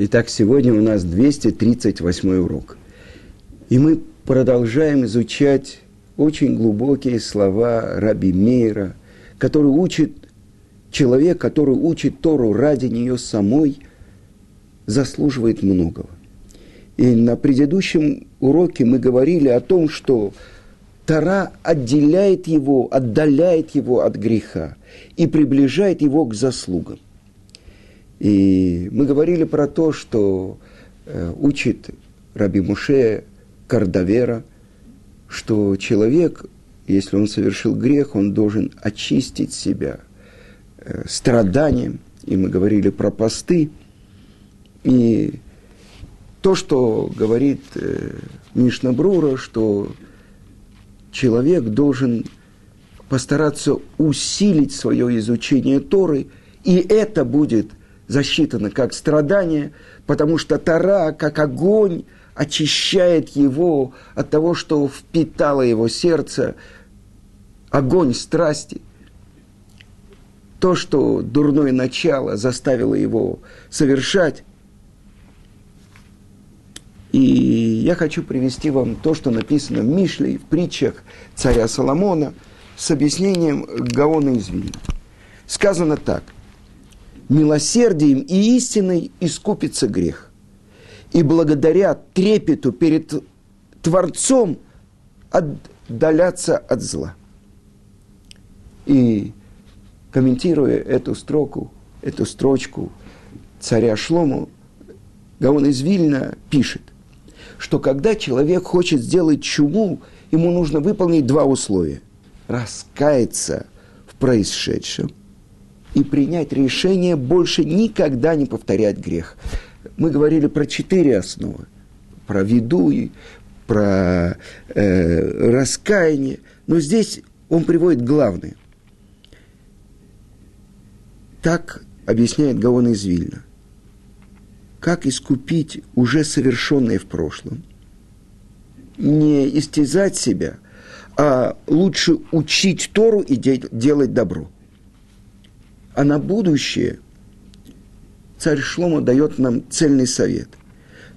Итак, сегодня у нас 238 урок. И мы продолжаем изучать очень глубокие слова Раби Мейра, который учит, человек, который учит Тору ради нее самой, заслуживает многого. И на предыдущем уроке мы говорили о том, что Тара отделяет его, отдаляет его от греха и приближает его к заслугам. И мы говорили про то, что э, учит Раби Муше Кардавера, что человек, если он совершил грех, он должен очистить себя э, страданием. И мы говорили про посты. И то, что говорит э, Мишна Брура, что человек должен постараться усилить свое изучение Торы, и это будет засчитано как страдание, потому что Тара, как огонь, очищает его от того, что впитало его сердце, огонь страсти. То, что дурное начало заставило его совершать. И я хочу привести вам то, что написано в Мишле, в притчах царя Соломона, с объяснением Гаона из Вильна. Сказано так – милосердием и истиной искупится грех. И благодаря трепету перед Творцом отдаляться от зла. И комментируя эту строку, эту строчку царя Шлому, Гаон из Вильна пишет, что когда человек хочет сделать чуму, ему нужно выполнить два условия. Раскаяться в происшедшем и принять решение больше никогда не повторять грех. Мы говорили про четыре основы. Про виду, и про э, раскаяние. Но здесь он приводит главное. Так объясняет Гаон из Вильна. Как искупить уже совершенное в прошлом? Не истязать себя, а лучше учить Тору и де- делать добро – а на будущее царь Шлома дает нам цельный совет.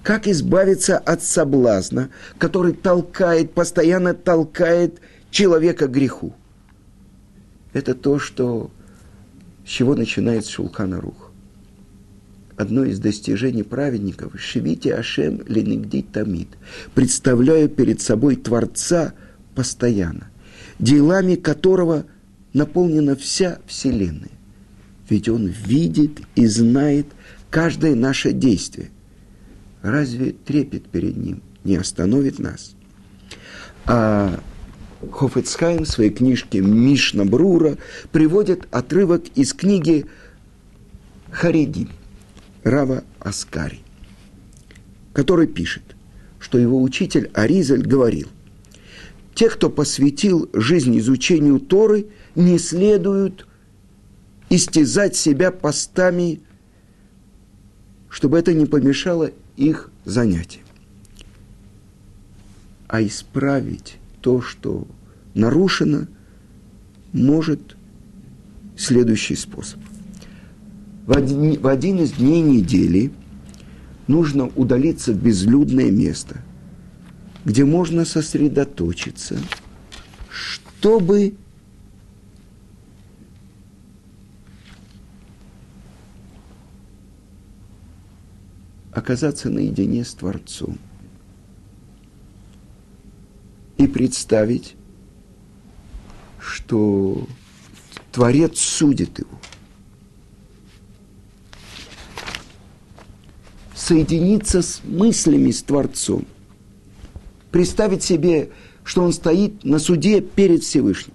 Как избавиться от соблазна, который толкает, постоянно толкает человека к греху? Это то, что, с чего начинается Шулхана Рух. Одно из достижений праведников – «Шевите Ашем ленигди тамид» – представляю перед собой Творца постоянно, делами которого наполнена вся Вселенная ведь Он видит и знает каждое наше действие. Разве трепет перед Ним не остановит нас? А Хофецхайм в своей книжке Мишна Брура приводит отрывок из книги Хариди Рава Аскари, который пишет, что его учитель Аризаль говорил, те, кто посвятил жизнь изучению Торы, не следуют истязать себя постами, чтобы это не помешало их занятиям. А исправить то, что нарушено, может следующий способ. В один, в один из дней недели нужно удалиться в безлюдное место, где можно сосредоточиться, чтобы оказаться наедине с Творцом и представить, что Творец судит его. Соединиться с мыслями с Творцом. Представить себе, что он стоит на суде перед Всевышним.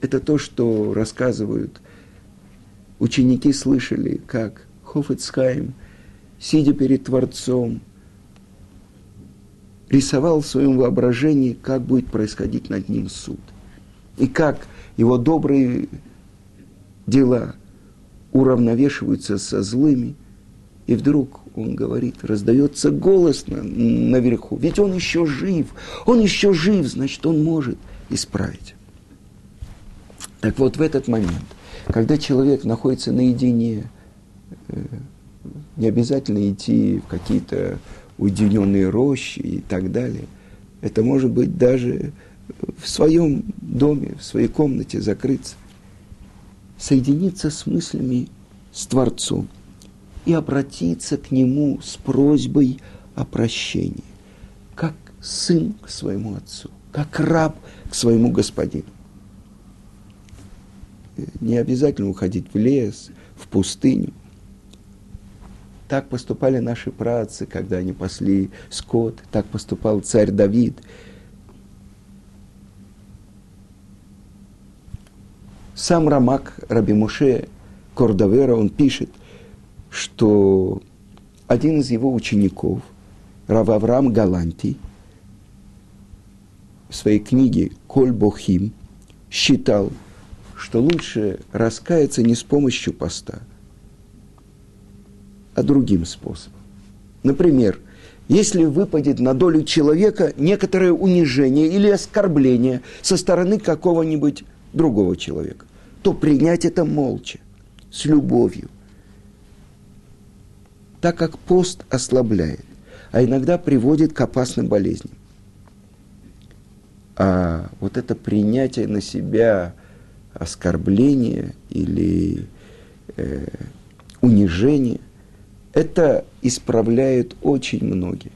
Это то, что рассказывают ученики, слышали, как Хофицхайм – сидя перед Творцом, рисовал в своем воображении, как будет происходить над ним суд. И как его добрые дела уравновешиваются со злыми. И вдруг он говорит, раздается голос на, наверху. Ведь он еще жив, он еще жив, значит, он может исправить. Так вот, в этот момент, когда человек находится наедине, э, Не обязательно идти в какие-то уединенные рощи и так далее. Это может быть даже в своем доме, в своей комнате закрыться. Соединиться с мыслями с Творцом и обратиться к Нему с просьбой о прощении, как сын к своему отцу, как раб к своему господину. Не обязательно уходить в лес, в пустыню. Так поступали наши працы, когда они пасли скот, так поступал царь Давид. Сам Рамак Раби Муше Кордовера, он пишет, что один из его учеников, Рававрам Галанти, в своей книге «Коль Бохим» считал, что лучше раскаяться не с помощью поста, а другим способом. Например, если выпадет на долю человека некоторое унижение или оскорбление со стороны какого-нибудь другого человека, то принять это молча, с любовью. Так как пост ослабляет, а иногда приводит к опасным болезням. А вот это принятие на себя оскорбления или э, унижения, это исправляют очень многие.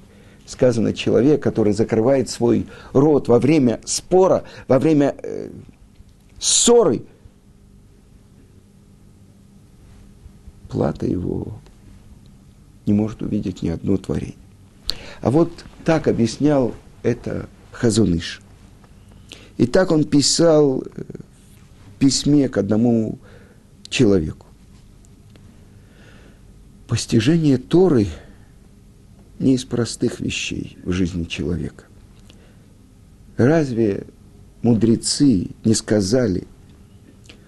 Сказано, человек, который закрывает свой рот во время спора, во время э, ссоры, плата его не может увидеть ни одно творение. А вот так объяснял это Хазуныш. И так он писал э, в письме к одному человеку. Постижение Торы не из простых вещей в жизни человека. Разве мудрецы не сказали,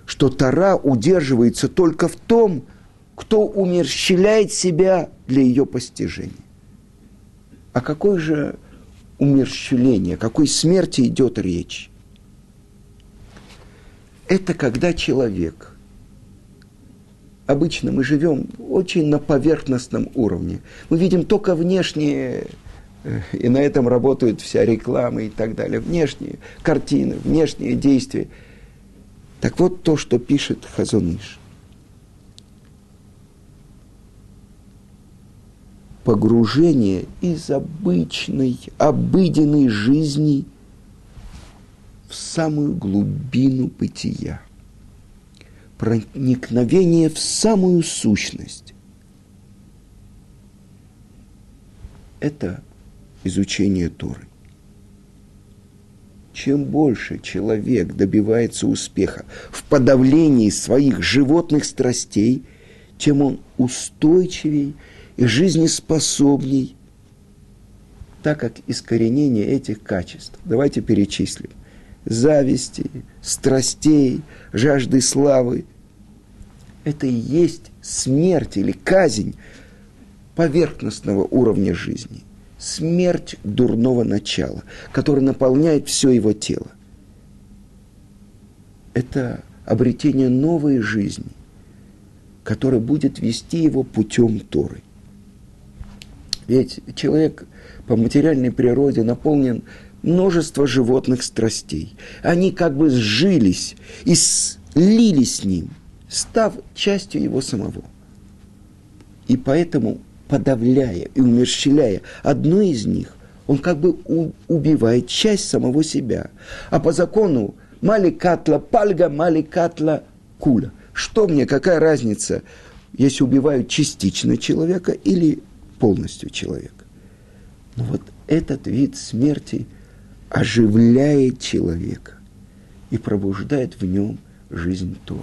что Тора удерживается только в том, кто умерщвляет себя для ее постижения? О какой же умерщвлении, какой смерти идет речь? Это когда человек – обычно мы живем очень на поверхностном уровне. Мы видим только внешние, э, и на этом работает вся реклама и так далее, внешние картины, внешние действия. Так вот то, что пишет Хазуныш. Погружение из обычной, обыденной жизни в самую глубину бытия – проникновение в самую сущность. Это изучение Торы. Чем больше человек добивается успеха в подавлении своих животных страстей, тем он устойчивей и жизнеспособней, так как искоренение этих качеств. Давайте перечислим – зависти, страстей, жажды славы. Это и есть смерть или казнь поверхностного уровня жизни. Смерть дурного начала, которое наполняет все его тело. Это обретение новой жизни, которая будет вести его путем Торы. Ведь человек по материальной природе наполнен множество животных страстей. Они как бы сжились и слились с ним, став частью его самого. И поэтому, подавляя и умерщвляя одну из них, он как бы убивает часть самого себя. А по закону маликатла пальга, маликатла куля. Что мне, какая разница, если убивают частично человека или полностью человека? Но вот этот вид смерти – оживляет человека и пробуждает в нем жизнь Торы.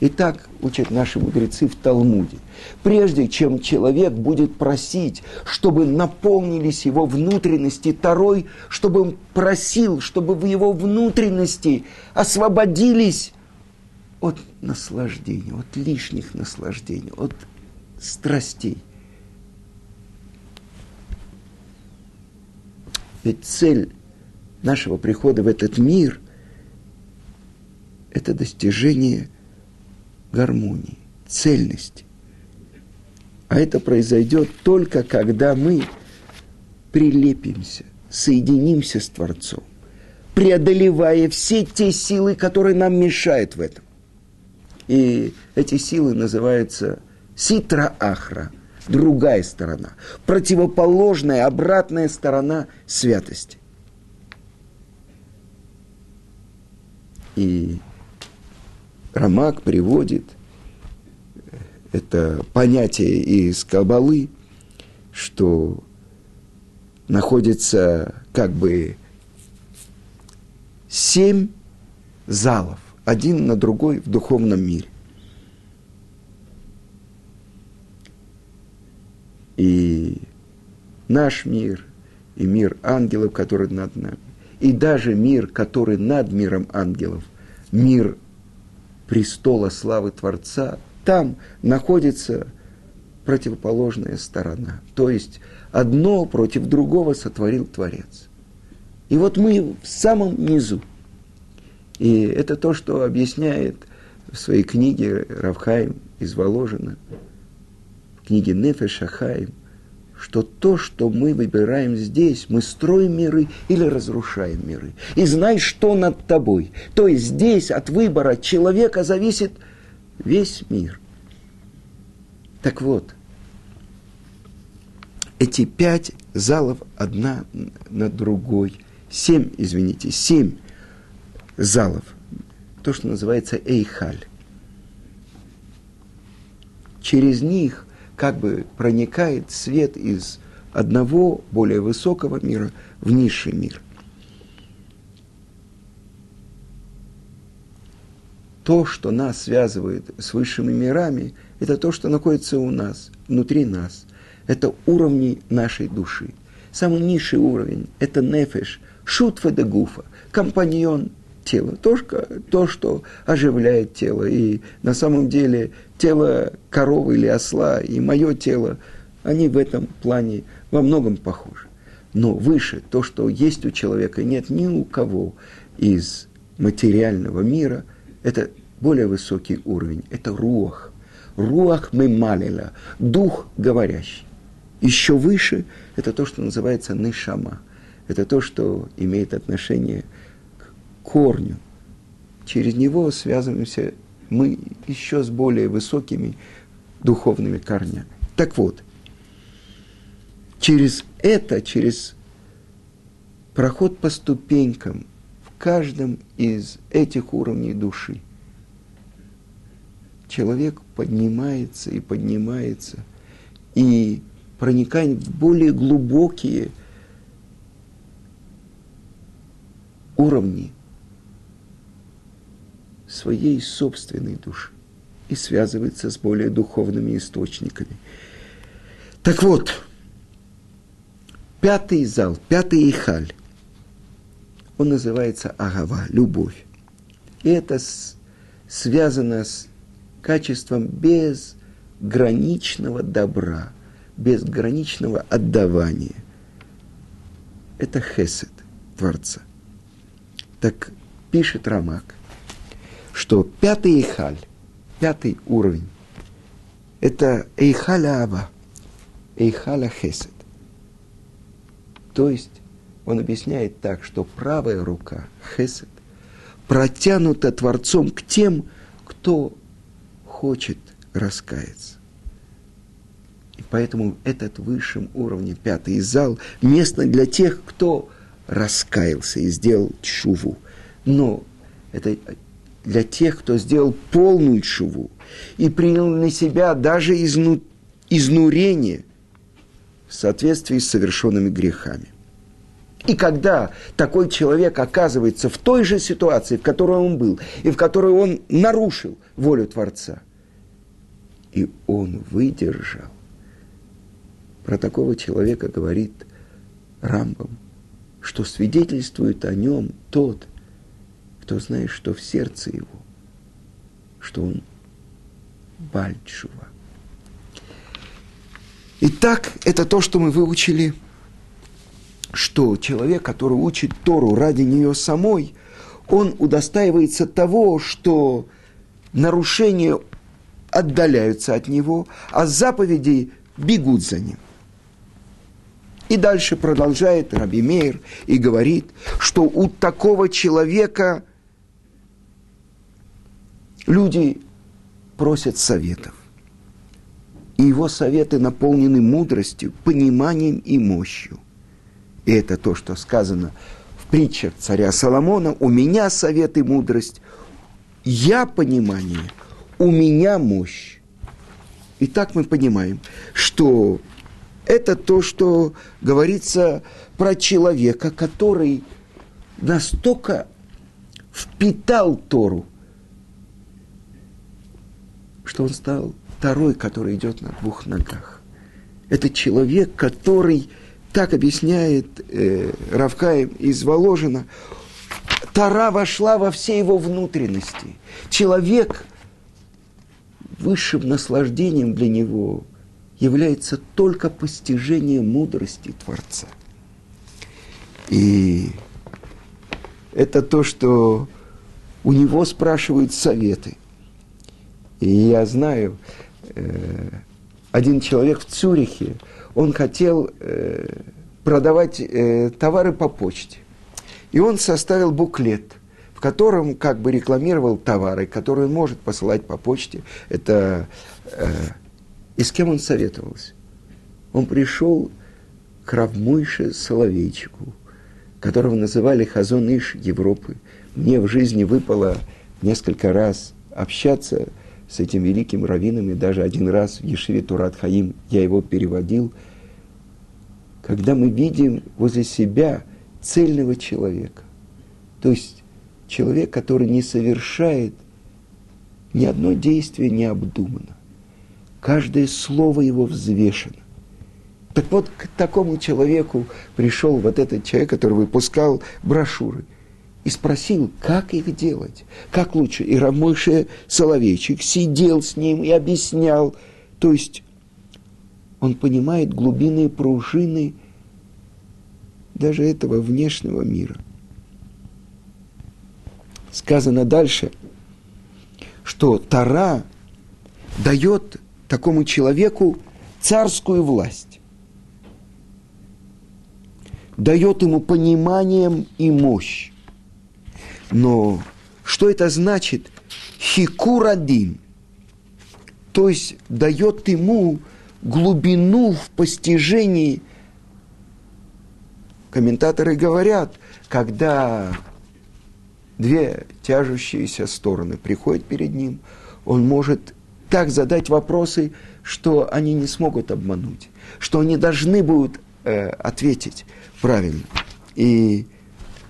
Итак, учат наши мудрецы в Талмуде, прежде чем человек будет просить, чтобы наполнились его внутренности Торой, чтобы он просил, чтобы в его внутренности освободились от наслаждения, от лишних наслаждений, от страстей. Ведь цель нашего прихода в этот мир – это достижение гармонии, цельности. А это произойдет только когда мы прилепимся, соединимся с Творцом, преодолевая все те силы, которые нам мешают в этом. И эти силы называются ситра ахра, другая сторона, противоположная, обратная сторона святости. И Рамак приводит это понятие из Кабалы, что находится как бы семь залов, один на другой в духовном мире. И наш мир, и мир ангелов, который над нами, и даже мир, который над миром ангелов, мир престола славы Творца, там находится противоположная сторона. То есть одно против другого сотворил Творец. И вот мы в самом низу. И это то, что объясняет в своей книге Равхайм из Воложина, в книге Нефеш Ахаим, что то, что мы выбираем здесь, мы строим миры или разрушаем миры. И знай, что над тобой. То есть здесь от выбора человека зависит весь мир. Так вот, эти пять залов одна на другой, семь, извините, семь залов, то, что называется эйхаль. Через них как бы проникает свет из одного более высокого мира в низший мир. То, что нас связывает с высшими мирами, это то, что находится у нас, внутри нас. Это уровни нашей души. Самый низший уровень – это нефеш, шутфа де гуфа, компаньон тела, то, то, что оживляет тело. И на самом деле тело коровы или осла и мое тело, они в этом плане во многом похожи. Но выше, то, что есть у человека, нет ни у кого из материального мира, это более высокий уровень, это руах. Руах мемалила, дух говорящий. Еще выше – это то, что называется нишама. Это то, что имеет отношение к корню. Через него связываемся мы еще с более высокими духовными корнями. Так вот, через это, через проход по ступенькам в каждом из этих уровней души, человек поднимается и поднимается, и проникает в более глубокие уровни своей собственной души и связывается с более духовными источниками. Так вот, пятый зал, пятый ихаль, он называется агава, любовь. И это с, связано с качеством безграничного добра, безграничного отдавания. Это хесед Творца. Так пишет Рамак, что пятый Эйхаль, пятый уровень, это Эйхаля Аба, Эйхаля Хесед. То есть он объясняет так, что правая рука, Хесед, протянута Творцом к тем, кто хочет раскаяться. И поэтому этот высшем уровне, пятый зал, место для тех, кто раскаялся и сделал чуву. Но это для тех, кто сделал полную чуву и принял на себя даже изну, изнурение в соответствии с совершенными грехами. И когда такой человек оказывается в той же ситуации, в которой он был, и в которой он нарушил волю Творца – и он выдержал. Про такого человека говорит Рамбам, что свидетельствует о нем тот, кто знает, что в сердце его, что он Бальчува. Итак, это то, что мы выучили, что человек, который учит Тору ради нее самой, он удостаивается того, что нарушение отдаляются от него, а заповеди бегут за ним. И дальше продолжает Раби Мейр и говорит, что у такого человека люди просят советов. И его советы наполнены мудростью, пониманием и мощью. И это то, что сказано в притчах царя Соломона. У меня совет и мудрость, я понимание, у меня мощь. И так мы понимаем, что это то, что говорится про человека, который настолько впитал Тору, что он стал второй, который идет на двух ногах. Это человек, который, так объясняет э, Равкаем из Воложина, Тара вошла во все его внутренности. Человек высшим наслаждением для него – является только постижение мудрости Творца. И это то, что у него спрашивают советы. И я знаю, э, один человек в Цюрихе, он хотел э, продавать э, товары по почте. И он составил буклет, в котором как бы рекламировал товары, которые он может посылать по почте. Это и с кем он советовался? Он пришел к Равмойше Соловейчику, которого называли Хазон Иш Европы. Мне в жизни выпало несколько раз общаться этим великим раввином, и даже один раз в Ешиве Турат Хаим я его переводил. Когда мы видим возле себя цельного человека, то есть человек, который не совершает ни одно действие необдуманно, каждое слово его взвешено. Так вот, к такому человеку пришел вот этот человек, который выпускал брошюры, и спросил, как их делать, как лучше. И Рамойше Соловейчик сидел с ним и объяснял. То есть он понимает глубинные пружины даже этого внешнего мира. Сказано дальше, что Тара дает такому человеку царскую власть. Дает ему пониманием и мощь. Но что это значит? Хикурадин. То есть дает ему глубину в постижении. Комментаторы говорят, когда две тяжущиеся стороны приходят перед ним, он может так задать вопросы, что они не смогут обмануть, что они должны будут э, ответить правильно. И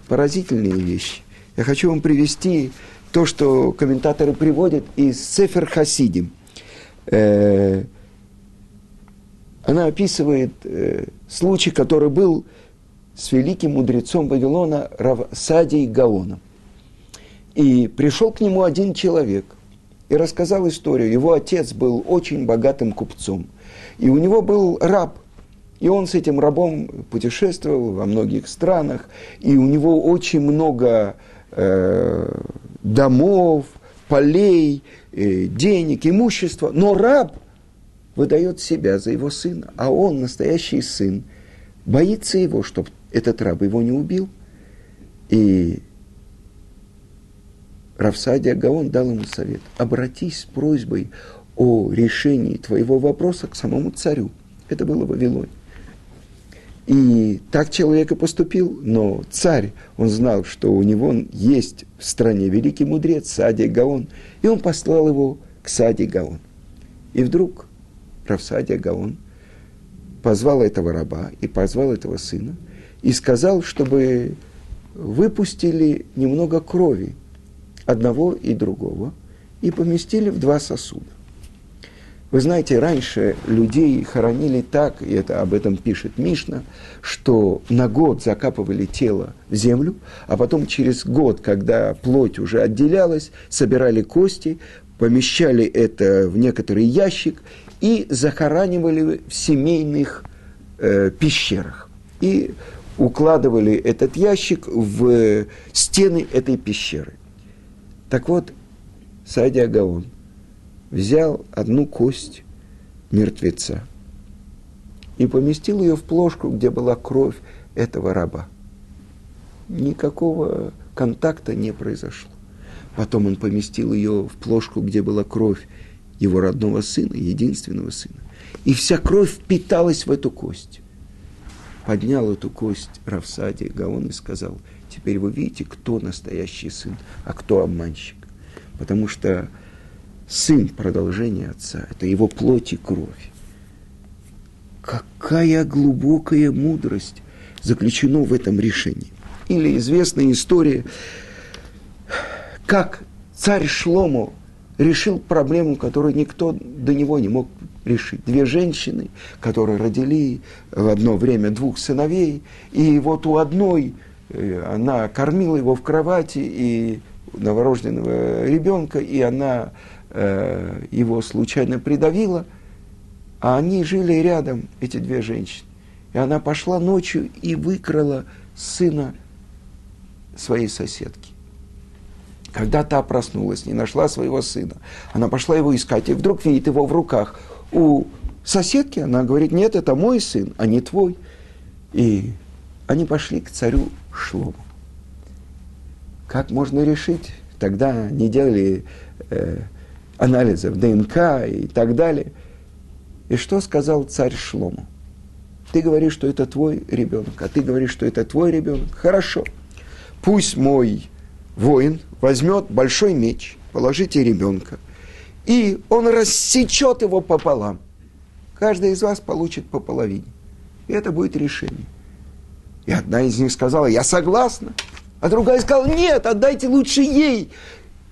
поразительные вещи. Я хочу вам привести то, что комментаторы приводят из Сефер Хасидим. Э, она описывает э, случай, который был с великим мудрецом Вавилона Равсадией Гаоном. И пришел к нему один человек – и рассказал историю. Его отец был очень богатым купцом, и у него был раб. И он с этим рабом путешествовал во многих странах, и у него очень много э, домов, полей, э, денег, имущества. Но раб выдает себя за его сына, а он, настоящий сын, боится его, чтобы этот раб его не убил. И Равсадия Гаон дал ему совет. Обратись с просьбой о решении твоего вопроса к самому царю. Это было в Вавилоне. И так человек и поступил, но царь, он знал, что у него есть в стране великий мудрец Садий Гаон, и он послал его к Сади Гаон. И вдруг Равсадия Гаон позвал этого раба и позвал этого сына и сказал, чтобы выпустили немного крови одного и другого и поместили в два сосуда. Вы знаете, раньше людей хоронили так, и это об этом пишет Мишна, что на год закапывали тело в землю, а потом через год, когда плоть уже отделялась, собирали кости, помещали это в некоторый ящик и захоранивали в семейных э, пещерах. И укладывали этот ящик в стены этой пещеры. Так вот, Сади Агаон взял одну кость мертвеца и поместил ее в плошку, где была кровь этого раба. Никакого контакта не произошло. Потом он поместил ее в плошку, где была кровь его родного сына, единственного сына. И вся кровь впиталась в эту кость. Поднял эту кость Равсади Гаон и сказал, теперь вы видите, кто настоящий сын, а кто обманщик. Потому что сын продолжение отца, это его плоть и кровь. Какая глубокая мудрость заключена в этом решении. Или известная история, как царь Шломо решил проблему, которую никто до него не мог решить. Две женщины, которые родили в одно время двух сыновей, и вот у одной э, она кормила его в кровати, и новорожденного ребенка, и она э, его случайно придавила – а они жили рядом, эти две женщины. И она пошла ночью и выкрала сына своей соседки. Когда та проснулась, не нашла своего сына, она пошла его искать, и вдруг видит его в руках. У соседки она говорит, нет, это мой сын, а не твой. И они пошли к царю Шлому. Как можно решить? Тогда не делали э, анализов ДНК и так далее – и что сказал царь Шлому? Ты говоришь, что это твой ребенок, а ты говоришь, что это твой ребенок. Хорошо. Пусть мой воин возьмет большой меч, положите ребенка, и он рассечет его пополам. Каждый из вас получит по половине. И это будет решение. И одна из них сказала, я согласна. А другая сказала, нет, отдайте лучше ей.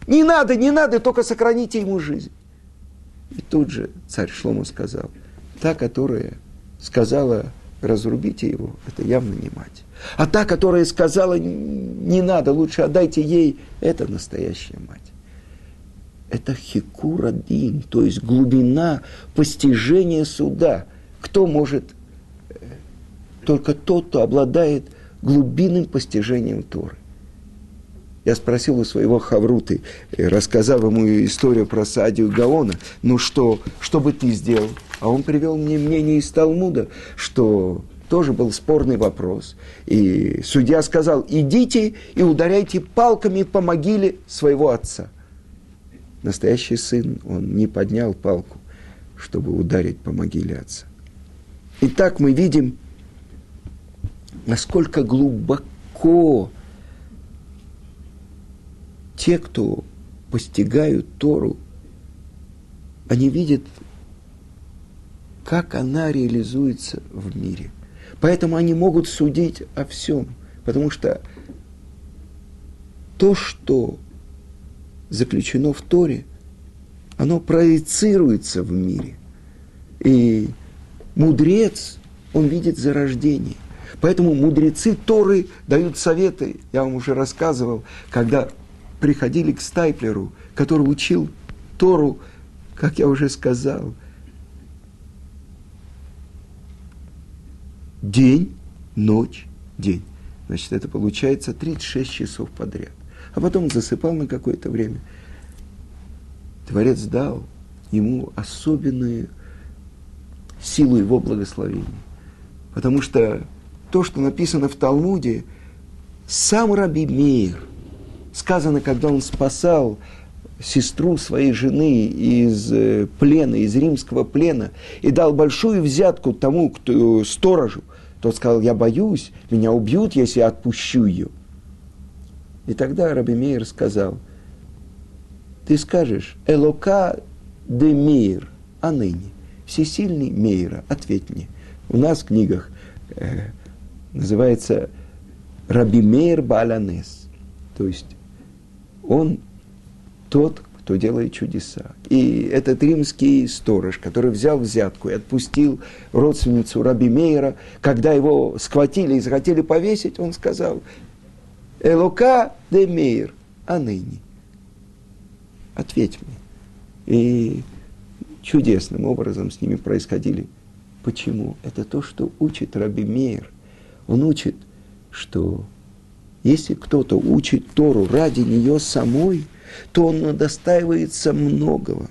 Не надо, не надо, только сохраните ему жизнь. И тут же царь Шлома сказал, та, которая сказала, разрубите его, это явно не мать. А та, которая сказала, не надо, лучше отдайте ей, это настоящая мать. Это хикура дин, то есть глубина постижения суда. Кто может? Э, только тот, кто обладает глубинным постижением Торы. Я спросил у своего Хавруты, э, рассказав ему историю про Садию Гаона, ну что, что бы ты сделал? А он привел мне мнение из Талмуда, что тоже был спорный вопрос. И судья сказал, идите и ударяйте палками по могиле своего отца. Настоящий сын, он не поднял палку, чтобы ударить по могиле отца. Итак, мы видим, насколько глубоко те, кто постигают Тору, они видят, как она реализуется в мире. Поэтому они могут судить о всем, потому что то, что заключено в Торе, оно проецируется в мире. И мудрец, он видит зарождение. Поэтому мудрецы Торы дают советы. Я вам уже рассказывал, когда приходили к Стайплеру, который учил Тору, как я уже сказал, день, ночь, день. Значит, это получается 36 часов подряд. А потом засыпал на какое-то время. Творец дал ему особенную силу его благословения. Потому что то, что написано в Талмуде, сам Раби Мейр – сказано, когда он спасал сестру своей жены из э, плена, из римского плена, и дал большую взятку тому, кто сторожу, тот сказал, я боюсь, меня убьют, если я отпущу ее. И тогда Раби Мейер сказал, ты скажешь, Элока де Мейер, а ныне, всесильный Мейера, ответь мне. У нас в книгах э, называется Раби Мейер Баланес, то есть он тот, кто делает чудеса. И этот римский сторож, который взял взятку и отпустил родственницу Раби Мейера, когда его схватили и захотели повесить, он сказал, «Элока де Мейер, а ныне». Ответь мне. И чудесным образом с ними происходили. Почему? Это то, что учит Раби Мейер. Он учит, что если кто-то учит Тору ради нее самой, то он достаивается многого.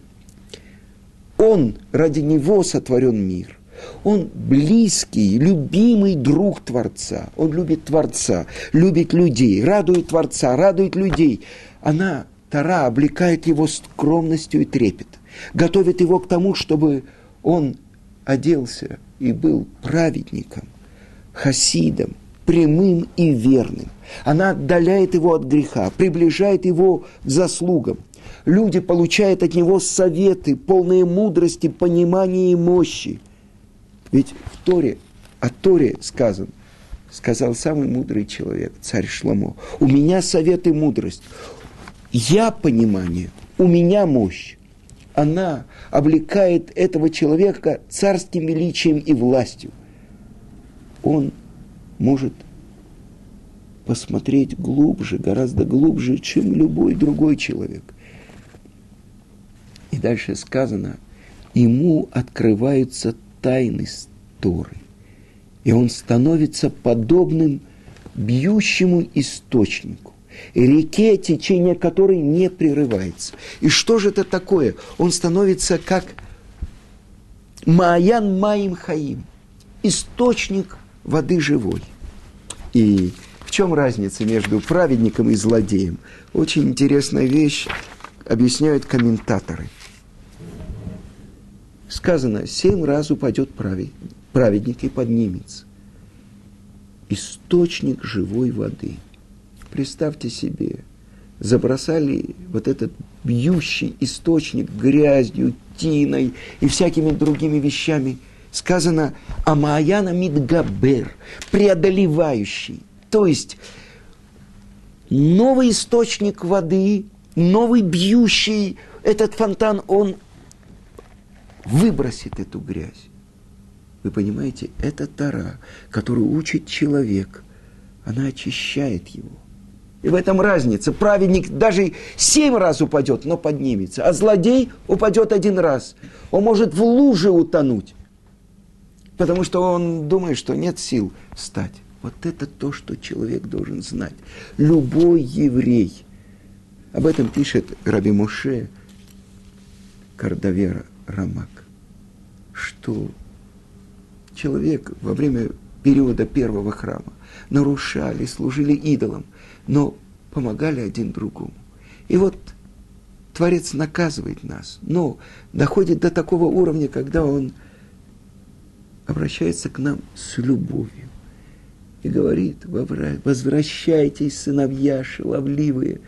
Он, ради него сотворен мир. Он близкий, любимый друг Творца. Он любит Творца, любит людей, радует Творца, радует людей. Она, Тара, облекает его скромностью и трепет, готовит его к тому, чтобы он оделся и был праведником, хасидом, прямым и верным. Она отдаляет его от греха, приближает его к заслугам. Люди получают от него советы, полные мудрости, понимания и мощи. Ведь в Торе, о Торе сказано, сказал самый мудрый человек, царь Шламо, у меня совет и мудрость, я понимание, у меня мощь. Она облекает этого человека царским величием и властью. Он может посмотреть глубже, гораздо глубже, чем любой другой человек. И дальше сказано, ему открываются тайны Торы. И он становится подобным бьющему источнику, реке, течение которой не прерывается. И что же это такое? Он становится как Маян Маим Хаим, источник воды живой. И в чем разница между праведником и злодеем? Очень интересная вещь, объясняют комментаторы. Сказано, семь раз упадет праведник и поднимется. Источник живой воды. Представьте себе, забросали вот этот бьющий источник грязью, тиной и всякими другими вещами – сказано Амаяна Мидгабер, преодолевающий. То есть новый источник воды, новый бьющий, этот фонтан, он выбросит эту грязь. Вы понимаете, это Тара, которую учит человек, она очищает его. И в этом разница. Праведник даже семь раз упадет, но поднимется. А злодей упадет один раз. Он может в луже утонуть потому что он думает, что нет сил встать. Вот это то, что человек должен знать. Любой еврей. Об этом пишет Раби Муше Кардавера Рамак, что человек во время периода первого храма нарушали, служили идолам, но помогали один другому. И вот Творец наказывает нас, но доходит до такого уровня, когда он – обращается к нам с любовью и говорит, возвращайтесь, сыновья шаловливые,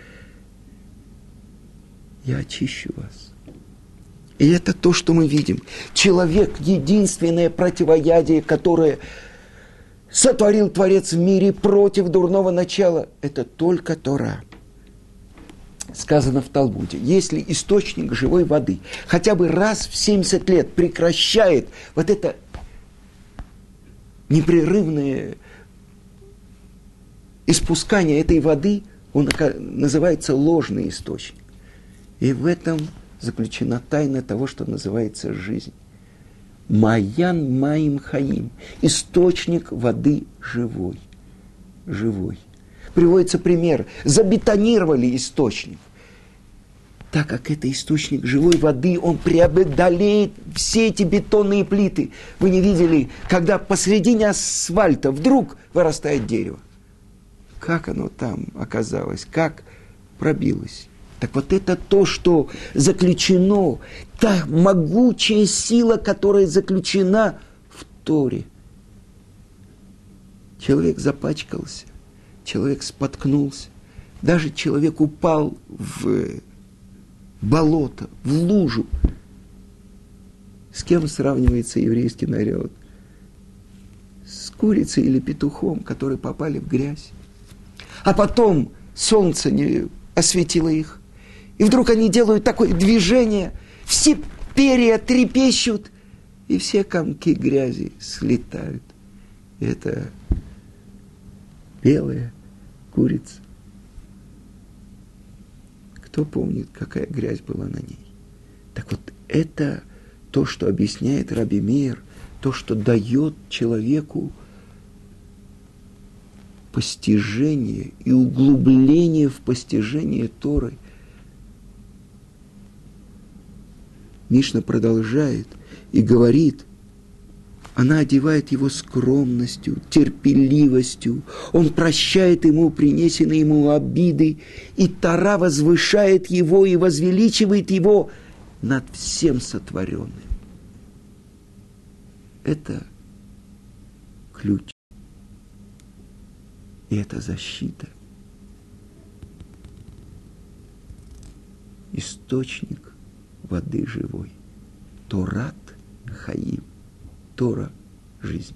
я очищу вас. И это то, что мы видим. Человек – единственное противоядие, которое сотворил Творец в мире против дурного начала. Это только Тора. Сказано в Талмуде, если источник живой воды хотя бы раз в 70 лет прекращает вот это непрерывное испускание этой воды, он называется ложный источник. И в этом заключена тайна того, что называется жизнь. Маян Маим Хаим. Источник воды живой. Живой. Приводится пример. Забетонировали источник так как это источник живой воды, он преодолеет все эти бетонные плиты. Вы не видели, когда посредине асфальта вдруг вырастает дерево. Как оно там оказалось, как пробилось. Так вот это то, что заключено, та могучая сила, которая заключена в Торе. Человек запачкался, человек споткнулся, даже человек упал в болото, в лужу. С кем сравнивается еврейский народ? С курицей или петухом, которые попали в грязь. А потом солнце не осветило их. И вдруг они делают такое движение, все перья трепещут, и все комки грязи слетают. Это белая курица. Кто помнит, какая грязь была на ней? Так вот, это то, что объясняет Раби Мейер, то, что дает человеку постижение и углубление в постижение Торы. Мишна продолжает и говорит, она одевает его скромностью, терпеливостью. Он прощает ему принесенные ему обиды, и Тара возвышает его и возвеличивает его над всем сотворенным. Это ключ. И это защита. Источник воды живой. Торат Хаим. Тора – жизнь.